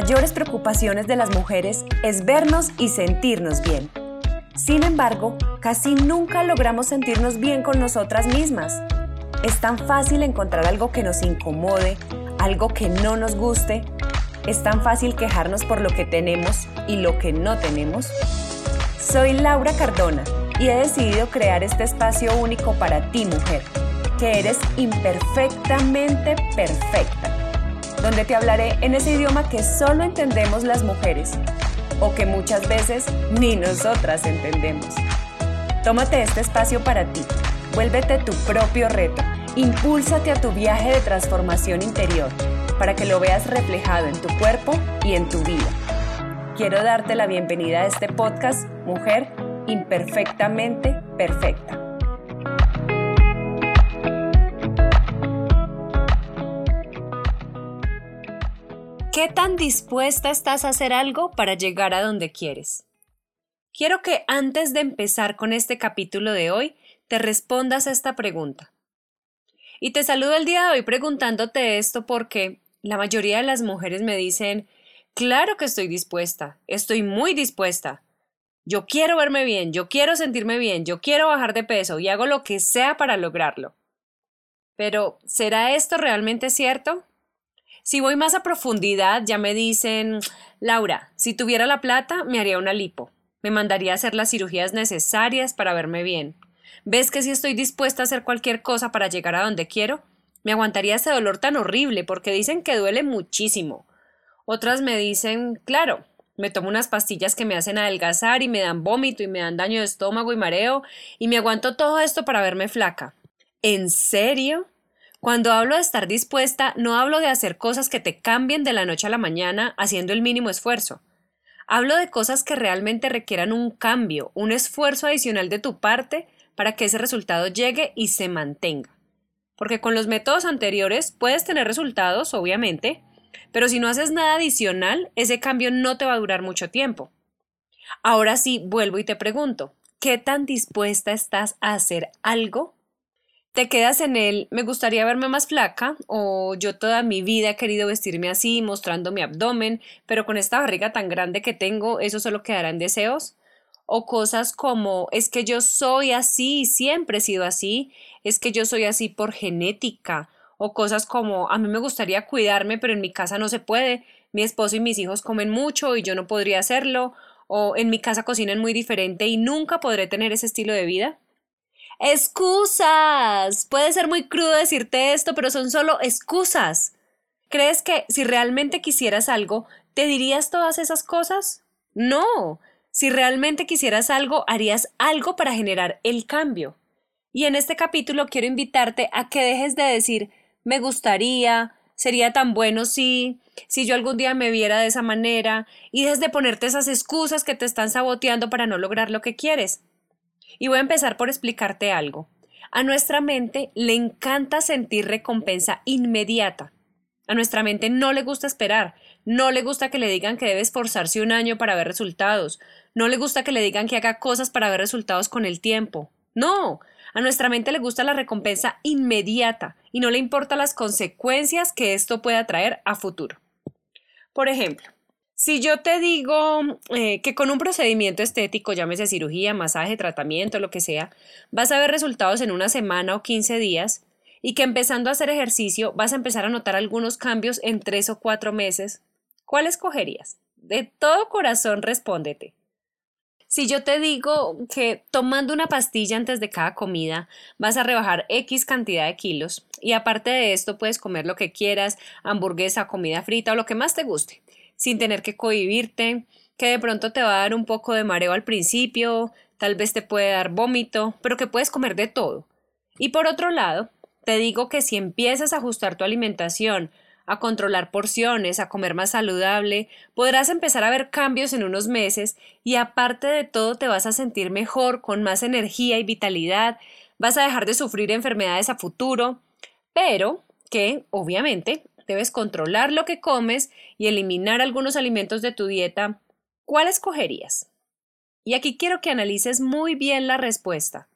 mayores preocupaciones de las mujeres es vernos y sentirnos bien. Sin embargo, casi nunca logramos sentirnos bien con nosotras mismas. Es tan fácil encontrar algo que nos incomode, algo que no nos guste. Es tan fácil quejarnos por lo que tenemos y lo que no tenemos. Soy Laura Cardona y he decidido crear este espacio único para ti, mujer, que eres imperfectamente perfecta donde te hablaré en ese idioma que solo entendemos las mujeres o que muchas veces ni nosotras entendemos. Tómate este espacio para ti, vuélvete tu propio reto, impúlsate a tu viaje de transformación interior para que lo veas reflejado en tu cuerpo y en tu vida. Quiero darte la bienvenida a este podcast, Mujer Imperfectamente Perfecta. ¿Qué tan dispuesta estás a hacer algo para llegar a donde quieres? Quiero que antes de empezar con este capítulo de hoy, te respondas a esta pregunta. Y te saludo el día de hoy preguntándote esto porque la mayoría de las mujeres me dicen, claro que estoy dispuesta, estoy muy dispuesta. Yo quiero verme bien, yo quiero sentirme bien, yo quiero bajar de peso y hago lo que sea para lograrlo. Pero, ¿será esto realmente cierto? Si voy más a profundidad, ya me dicen, Laura, si tuviera la plata, me haría una lipo. Me mandaría a hacer las cirugías necesarias para verme bien. ¿Ves que si estoy dispuesta a hacer cualquier cosa para llegar a donde quiero? Me aguantaría ese dolor tan horrible porque dicen que duele muchísimo. Otras me dicen, claro, me tomo unas pastillas que me hacen adelgazar y me dan vómito y me dan daño de estómago y mareo y me aguanto todo esto para verme flaca. ¿En serio? Cuando hablo de estar dispuesta, no hablo de hacer cosas que te cambien de la noche a la mañana haciendo el mínimo esfuerzo. Hablo de cosas que realmente requieran un cambio, un esfuerzo adicional de tu parte para que ese resultado llegue y se mantenga. Porque con los métodos anteriores puedes tener resultados, obviamente, pero si no haces nada adicional, ese cambio no te va a durar mucho tiempo. Ahora sí, vuelvo y te pregunto, ¿qué tan dispuesta estás a hacer algo te quedas en él, me gustaría verme más flaca o yo toda mi vida he querido vestirme así, mostrando mi abdomen, pero con esta barriga tan grande que tengo, eso solo quedará en deseos. O cosas como es que yo soy así, siempre he sido así, es que yo soy así por genética, o cosas como a mí me gustaría cuidarme, pero en mi casa no se puede, mi esposo y mis hijos comen mucho y yo no podría hacerlo, o en mi casa cocinan muy diferente y nunca podré tener ese estilo de vida. Excusas. Puede ser muy crudo decirte esto, pero son solo excusas. ¿Crees que si realmente quisieras algo, te dirías todas esas cosas? No. Si realmente quisieras algo, harías algo para generar el cambio. Y en este capítulo quiero invitarte a que dejes de decir me gustaría, sería tan bueno si, si yo algún día me viera de esa manera, y dejes de ponerte esas excusas que te están saboteando para no lograr lo que quieres. Y voy a empezar por explicarte algo. A nuestra mente le encanta sentir recompensa inmediata. A nuestra mente no le gusta esperar, no le gusta que le digan que debe esforzarse un año para ver resultados, no le gusta que le digan que haga cosas para ver resultados con el tiempo. No, a nuestra mente le gusta la recompensa inmediata y no le importa las consecuencias que esto pueda traer a futuro. Por ejemplo, si yo te digo eh, que con un procedimiento estético, llámese cirugía, masaje, tratamiento, lo que sea, vas a ver resultados en una semana o 15 días y que empezando a hacer ejercicio vas a empezar a notar algunos cambios en tres o cuatro meses, ¿cuál escogerías? De todo corazón respóndete. Si yo te digo que tomando una pastilla antes de cada comida vas a rebajar X cantidad de kilos y aparte de esto puedes comer lo que quieras, hamburguesa, comida frita o lo que más te guste, sin tener que cohibirte, que de pronto te va a dar un poco de mareo al principio, tal vez te puede dar vómito, pero que puedes comer de todo. Y por otro lado, te digo que si empiezas a ajustar tu alimentación, a controlar porciones, a comer más saludable, podrás empezar a ver cambios en unos meses y aparte de todo te vas a sentir mejor, con más energía y vitalidad, vas a dejar de sufrir enfermedades a futuro, pero que, obviamente, debes controlar lo que comes y eliminar algunos alimentos de tu dieta, ¿cuál escogerías? Y aquí quiero que analices muy bien la respuesta.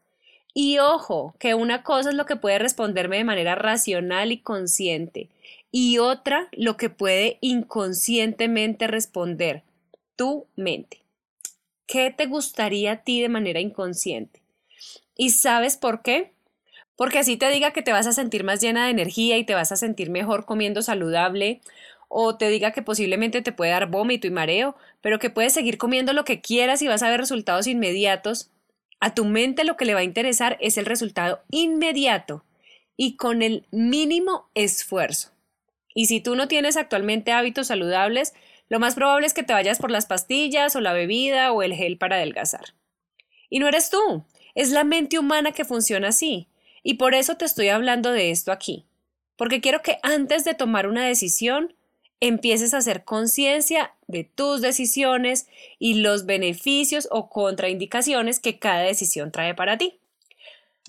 Y ojo, que una cosa es lo que puede responderme de manera racional y consciente, y otra lo que puede inconscientemente responder tu mente. ¿Qué te gustaría a ti de manera inconsciente? ¿Y sabes por qué? Porque así te diga que te vas a sentir más llena de energía y te vas a sentir mejor comiendo saludable, o te diga que posiblemente te puede dar vómito y mareo, pero que puedes seguir comiendo lo que quieras y vas a ver resultados inmediatos, a tu mente lo que le va a interesar es el resultado inmediato y con el mínimo esfuerzo. Y si tú no tienes actualmente hábitos saludables, lo más probable es que te vayas por las pastillas o la bebida o el gel para adelgazar. Y no eres tú, es la mente humana que funciona así. Y por eso te estoy hablando de esto aquí. Porque quiero que antes de tomar una decisión, empieces a hacer conciencia de tus decisiones y los beneficios o contraindicaciones que cada decisión trae para ti.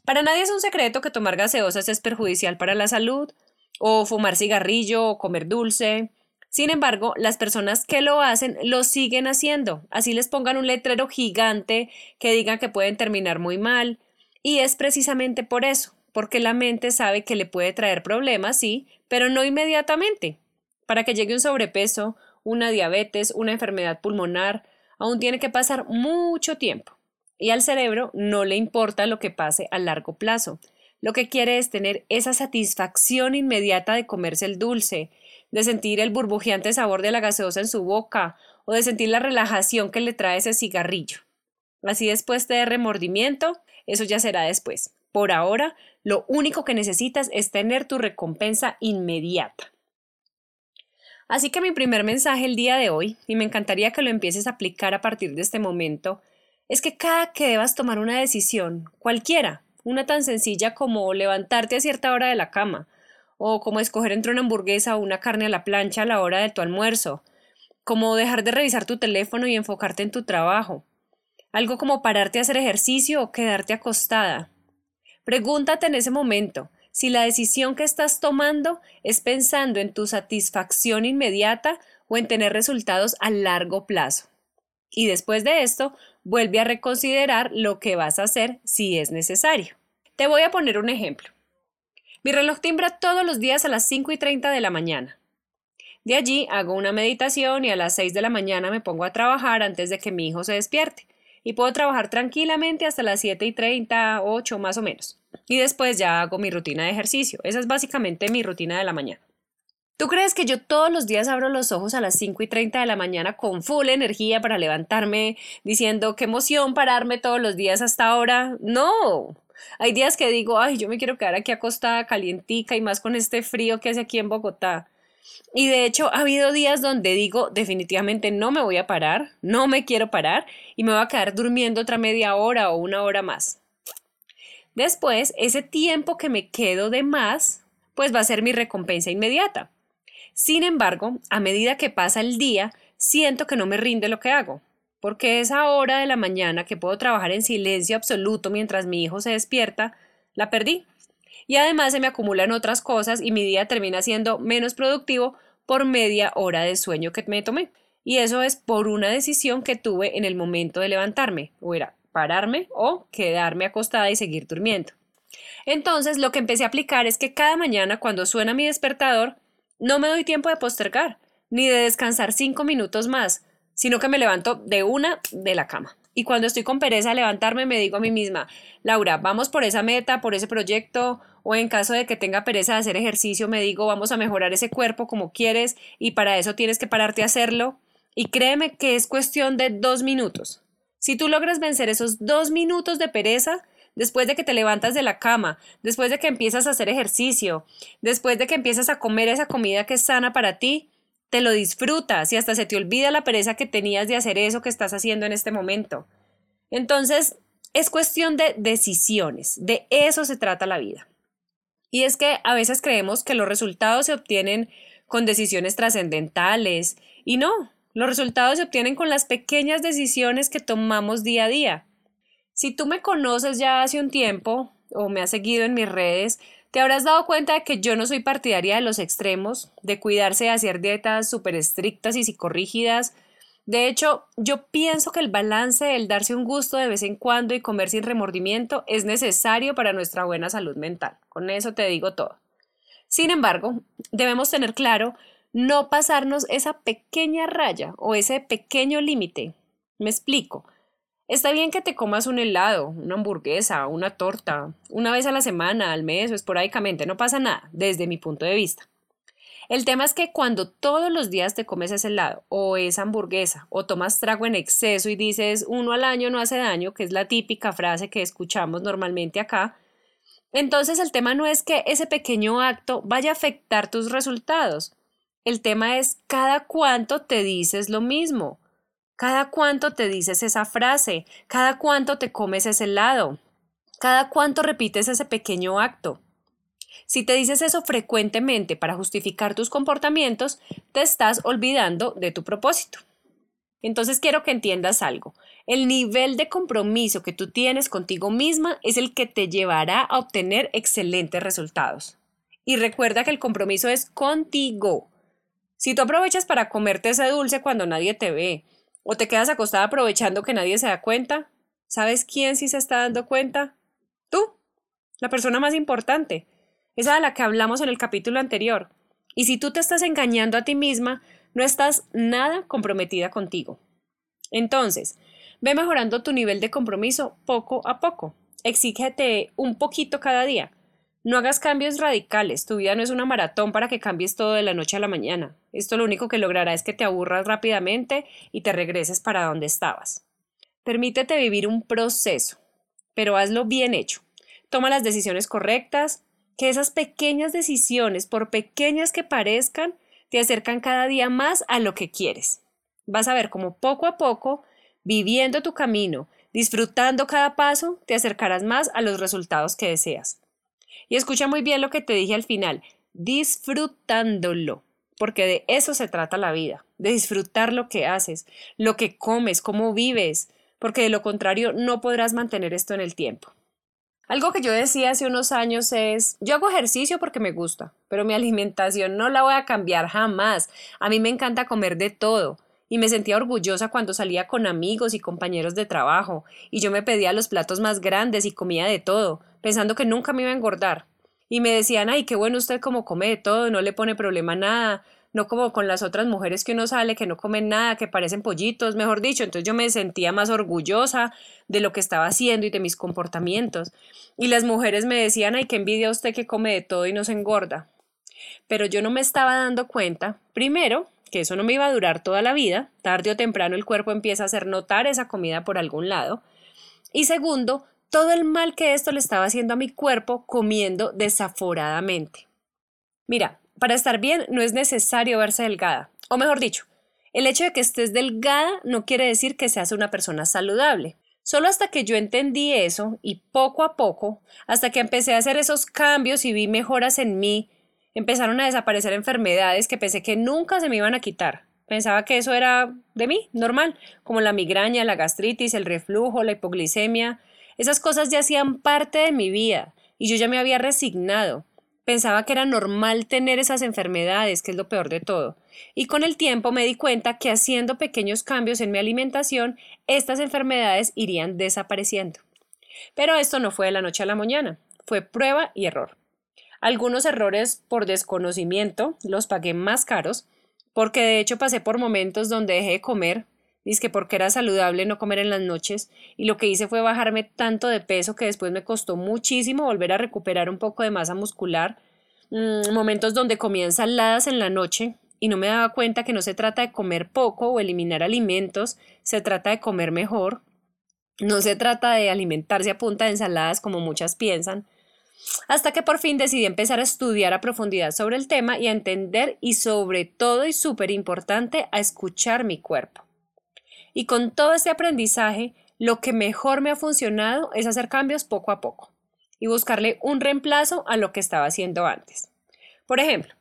Para nadie es un secreto que tomar gaseosas es perjudicial para la salud, o fumar cigarrillo o comer dulce. Sin embargo, las personas que lo hacen lo siguen haciendo. Así les pongan un letrero gigante que diga que pueden terminar muy mal. Y es precisamente por eso, porque la mente sabe que le puede traer problemas, sí, pero no inmediatamente. Para que llegue un sobrepeso, una diabetes, una enfermedad pulmonar, aún tiene que pasar mucho tiempo. Y al cerebro no le importa lo que pase a largo plazo. Lo que quiere es tener esa satisfacción inmediata de comerse el dulce, de sentir el burbujeante sabor de la gaseosa en su boca o de sentir la relajación que le trae ese cigarrillo. Así después de remordimiento, eso ya será después. Por ahora, lo único que necesitas es tener tu recompensa inmediata. Así que mi primer mensaje el día de hoy, y me encantaría que lo empieces a aplicar a partir de este momento, es que cada que debas tomar una decisión, cualquiera, una tan sencilla como levantarte a cierta hora de la cama, o como escoger entre una hamburguesa o una carne a la plancha a la hora de tu almuerzo, como dejar de revisar tu teléfono y enfocarte en tu trabajo, algo como pararte a hacer ejercicio o quedarte acostada. Pregúntate en ese momento, si la decisión que estás tomando es pensando en tu satisfacción inmediata o en tener resultados a largo plazo. Y después de esto, vuelve a reconsiderar lo que vas a hacer si es necesario. Te voy a poner un ejemplo. Mi reloj timbra todos los días a las 5 y 30 de la mañana. De allí hago una meditación y a las 6 de la mañana me pongo a trabajar antes de que mi hijo se despierte. Y puedo trabajar tranquilamente hasta las 7 y 30, 8 más o menos y después ya hago mi rutina de ejercicio. Esa es básicamente mi rutina de la mañana. ¿Tú crees que yo todos los días abro los ojos a las 5 y 30 de la mañana con full energía para levantarme diciendo qué emoción pararme todos los días hasta ahora? No. Hay días que digo, ay, yo me quiero quedar aquí acostada calientica y más con este frío que hace aquí en Bogotá. Y de hecho ha habido días donde digo definitivamente no me voy a parar, no me quiero parar y me voy a quedar durmiendo otra media hora o una hora más. Después, ese tiempo que me quedo de más, pues va a ser mi recompensa inmediata. Sin embargo, a medida que pasa el día, siento que no me rinde lo que hago, porque esa hora de la mañana que puedo trabajar en silencio absoluto mientras mi hijo se despierta, la perdí. Y además se me acumulan otras cosas y mi día termina siendo menos productivo por media hora de sueño que me tomé. Y eso es por una decisión que tuve en el momento de levantarme. O era pararme o quedarme acostada y seguir durmiendo. Entonces lo que empecé a aplicar es que cada mañana cuando suena mi despertador, no me doy tiempo de postergar, ni de descansar cinco minutos más, sino que me levanto de una de la cama. Y cuando estoy con pereza de levantarme, me digo a mí misma, Laura, vamos por esa meta, por ese proyecto, o en caso de que tenga pereza de hacer ejercicio, me digo, vamos a mejorar ese cuerpo como quieres, y para eso tienes que pararte a hacerlo. Y créeme que es cuestión de dos minutos. Si tú logras vencer esos dos minutos de pereza, después de que te levantas de la cama, después de que empiezas a hacer ejercicio, después de que empiezas a comer esa comida que es sana para ti, te lo disfrutas y hasta se te olvida la pereza que tenías de hacer eso que estás haciendo en este momento. Entonces, es cuestión de decisiones, de eso se trata la vida. Y es que a veces creemos que los resultados se obtienen con decisiones trascendentales y no, los resultados se obtienen con las pequeñas decisiones que tomamos día a día. Si tú me conoces ya hace un tiempo o me has seguido en mis redes, te habrás dado cuenta de que yo no soy partidaria de los extremos, de cuidarse de hacer dietas súper estrictas y psicorrígidas. De hecho, yo pienso que el balance, el darse un gusto de vez en cuando y comer sin remordimiento es necesario para nuestra buena salud mental. Con eso te digo todo. Sin embargo, debemos tener claro no pasarnos esa pequeña raya o ese pequeño límite. Me explico. Está bien que te comas un helado, una hamburguesa, una torta, una vez a la semana, al mes o esporádicamente, no pasa nada, desde mi punto de vista. El tema es que cuando todos los días te comes ese helado o esa hamburguesa o tomas trago en exceso y dices uno al año no hace daño, que es la típica frase que escuchamos normalmente acá, entonces el tema no es que ese pequeño acto vaya a afectar tus resultados. El tema es cada cuánto te dices lo mismo. Cada cuánto te dices esa frase, cada cuánto te comes ese helado, cada cuánto repites ese pequeño acto. Si te dices eso frecuentemente para justificar tus comportamientos, te estás olvidando de tu propósito. Entonces quiero que entiendas algo. El nivel de compromiso que tú tienes contigo misma es el que te llevará a obtener excelentes resultados. Y recuerda que el compromiso es contigo. Si tú aprovechas para comerte ese dulce cuando nadie te ve, o te quedas acostada aprovechando que nadie se da cuenta. ¿Sabes quién sí se está dando cuenta? Tú, la persona más importante, esa de la que hablamos en el capítulo anterior. Y si tú te estás engañando a ti misma, no estás nada comprometida contigo. Entonces, ve mejorando tu nivel de compromiso poco a poco. Exígete un poquito cada día. No hagas cambios radicales, tu vida no es una maratón para que cambies todo de la noche a la mañana. Esto lo único que logrará es que te aburras rápidamente y te regreses para donde estabas. Permítete vivir un proceso, pero hazlo bien hecho. Toma las decisiones correctas, que esas pequeñas decisiones, por pequeñas que parezcan, te acercan cada día más a lo que quieres. Vas a ver cómo poco a poco, viviendo tu camino, disfrutando cada paso, te acercarás más a los resultados que deseas. Y escucha muy bien lo que te dije al final, disfrutándolo, porque de eso se trata la vida, de disfrutar lo que haces, lo que comes, cómo vives, porque de lo contrario no podrás mantener esto en el tiempo. Algo que yo decía hace unos años es, yo hago ejercicio porque me gusta, pero mi alimentación no la voy a cambiar jamás. A mí me encanta comer de todo. Y me sentía orgullosa cuando salía con amigos y compañeros de trabajo, y yo me pedía los platos más grandes y comía de todo, pensando que nunca me iba a engordar. Y me decían, ay, qué bueno usted como come de todo, no le pone problema nada, no como con las otras mujeres que uno sale, que no comen nada, que parecen pollitos, mejor dicho. Entonces yo me sentía más orgullosa de lo que estaba haciendo y de mis comportamientos. Y las mujeres me decían, ay, qué envidia usted que come de todo y no se engorda. Pero yo no me estaba dando cuenta, primero, que eso no me iba a durar toda la vida, tarde o temprano el cuerpo empieza a hacer notar esa comida por algún lado. Y segundo, todo el mal que esto le estaba haciendo a mi cuerpo comiendo desaforadamente. Mira, para estar bien no es necesario verse delgada, o mejor dicho, el hecho de que estés delgada no quiere decir que seas una persona saludable. Solo hasta que yo entendí eso y poco a poco, hasta que empecé a hacer esos cambios y vi mejoras en mí, empezaron a desaparecer enfermedades que pensé que nunca se me iban a quitar. Pensaba que eso era de mí, normal, como la migraña, la gastritis, el reflujo, la hipoglicemia, esas cosas ya hacían parte de mi vida y yo ya me había resignado. Pensaba que era normal tener esas enfermedades, que es lo peor de todo. Y con el tiempo me di cuenta que haciendo pequeños cambios en mi alimentación, estas enfermedades irían desapareciendo. Pero esto no fue de la noche a la mañana, fue prueba y error. Algunos errores por desconocimiento los pagué más caros, porque de hecho pasé por momentos donde dejé de comer Dice que porque era saludable no comer en las noches y lo que hice fue bajarme tanto de peso que después me costó muchísimo volver a recuperar un poco de masa muscular. Mm, momentos donde comía ensaladas en la noche y no me daba cuenta que no se trata de comer poco o eliminar alimentos, se trata de comer mejor. No se trata de alimentarse a punta de ensaladas como muchas piensan. Hasta que por fin decidí empezar a estudiar a profundidad sobre el tema y a entender y sobre todo y súper importante a escuchar mi cuerpo. Y con todo este aprendizaje, lo que mejor me ha funcionado es hacer cambios poco a poco y buscarle un reemplazo a lo que estaba haciendo antes. Por ejemplo,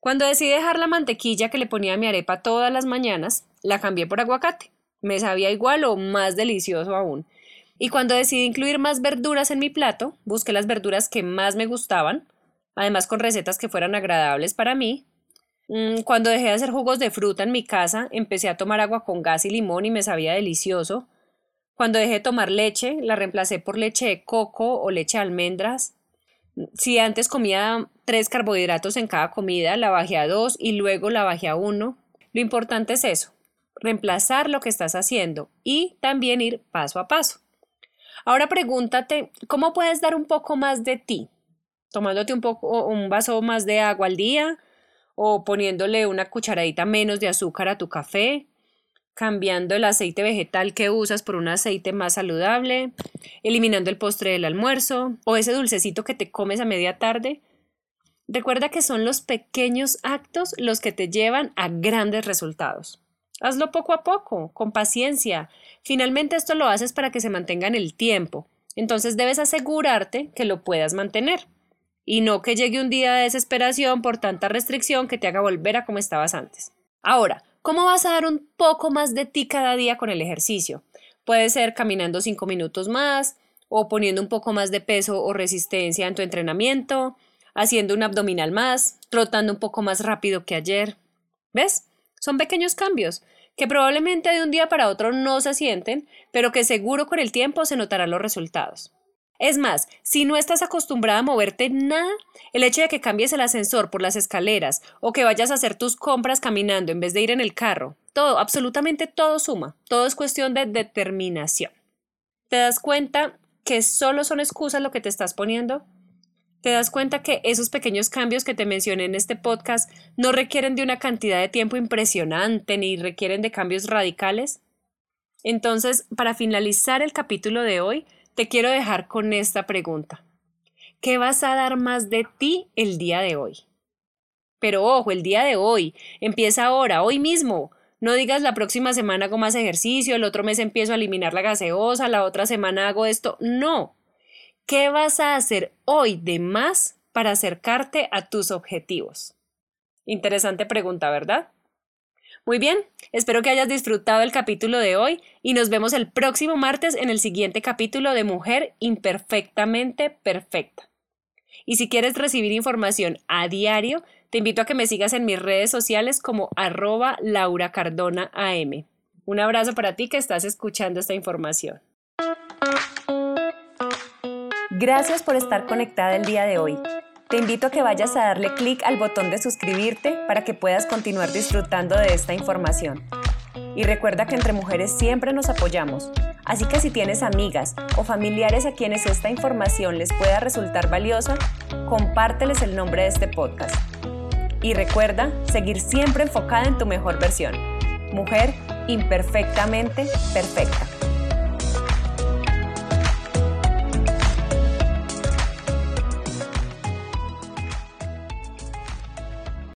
cuando decidí dejar la mantequilla que le ponía a mi arepa todas las mañanas, la cambié por aguacate. Me sabía igual o más delicioso aún. Y cuando decidí incluir más verduras en mi plato, busqué las verduras que más me gustaban, además con recetas que fueran agradables para mí, Mm, cuando dejé de hacer jugos de fruta en mi casa, empecé a tomar agua con gas y limón y me sabía delicioso. Cuando dejé de tomar leche, la reemplacé por leche de coco o leche de almendras. Si antes comía tres carbohidratos en cada comida, la bajé a dos y luego la bajé a uno. Lo importante es eso, reemplazar lo que estás haciendo y también ir paso a paso. Ahora pregúntate, ¿cómo puedes dar un poco más de ti? Tomándote un poco un vaso más de agua al día o poniéndole una cucharadita menos de azúcar a tu café, cambiando el aceite vegetal que usas por un aceite más saludable, eliminando el postre del almuerzo o ese dulcecito que te comes a media tarde. Recuerda que son los pequeños actos los que te llevan a grandes resultados. Hazlo poco a poco, con paciencia. Finalmente esto lo haces para que se mantenga en el tiempo. Entonces debes asegurarte que lo puedas mantener. Y no que llegue un día de desesperación por tanta restricción que te haga volver a como estabas antes. Ahora, ¿cómo vas a dar un poco más de ti cada día con el ejercicio? Puede ser caminando cinco minutos más, o poniendo un poco más de peso o resistencia en tu entrenamiento, haciendo un abdominal más, trotando un poco más rápido que ayer. ¿Ves? Son pequeños cambios que probablemente de un día para otro no se sienten, pero que seguro con el tiempo se notarán los resultados. Es más, si no estás acostumbrada a moverte nada, el hecho de que cambies el ascensor por las escaleras o que vayas a hacer tus compras caminando en vez de ir en el carro, todo, absolutamente todo suma, todo es cuestión de determinación. ¿Te das cuenta que solo son excusas lo que te estás poniendo? Te das cuenta que esos pequeños cambios que te mencioné en este podcast no requieren de una cantidad de tiempo impresionante ni requieren de cambios radicales? Entonces, para finalizar el capítulo de hoy, te quiero dejar con esta pregunta. ¿Qué vas a dar más de ti el día de hoy? Pero ojo, el día de hoy, empieza ahora, hoy mismo. No digas la próxima semana hago más ejercicio, el otro mes empiezo a eliminar la gaseosa, la otra semana hago esto. No, ¿Qué vas a hacer hoy de más para acercarte a tus objetivos? Interesante pregunta, ¿verdad? Muy bien, espero que hayas disfrutado el capítulo de hoy y nos vemos el próximo martes en el siguiente capítulo de Mujer Imperfectamente Perfecta. Y si quieres recibir información a diario, te invito a que me sigas en mis redes sociales como arroba Laura Cardona AM. Un abrazo para ti que estás escuchando esta información. Gracias por estar conectada el día de hoy. Te invito a que vayas a darle clic al botón de suscribirte para que puedas continuar disfrutando de esta información. Y recuerda que entre mujeres siempre nos apoyamos, así que si tienes amigas o familiares a quienes esta información les pueda resultar valiosa, compárteles el nombre de este podcast. Y recuerda seguir siempre enfocada en tu mejor versión. Mujer imperfectamente perfecta.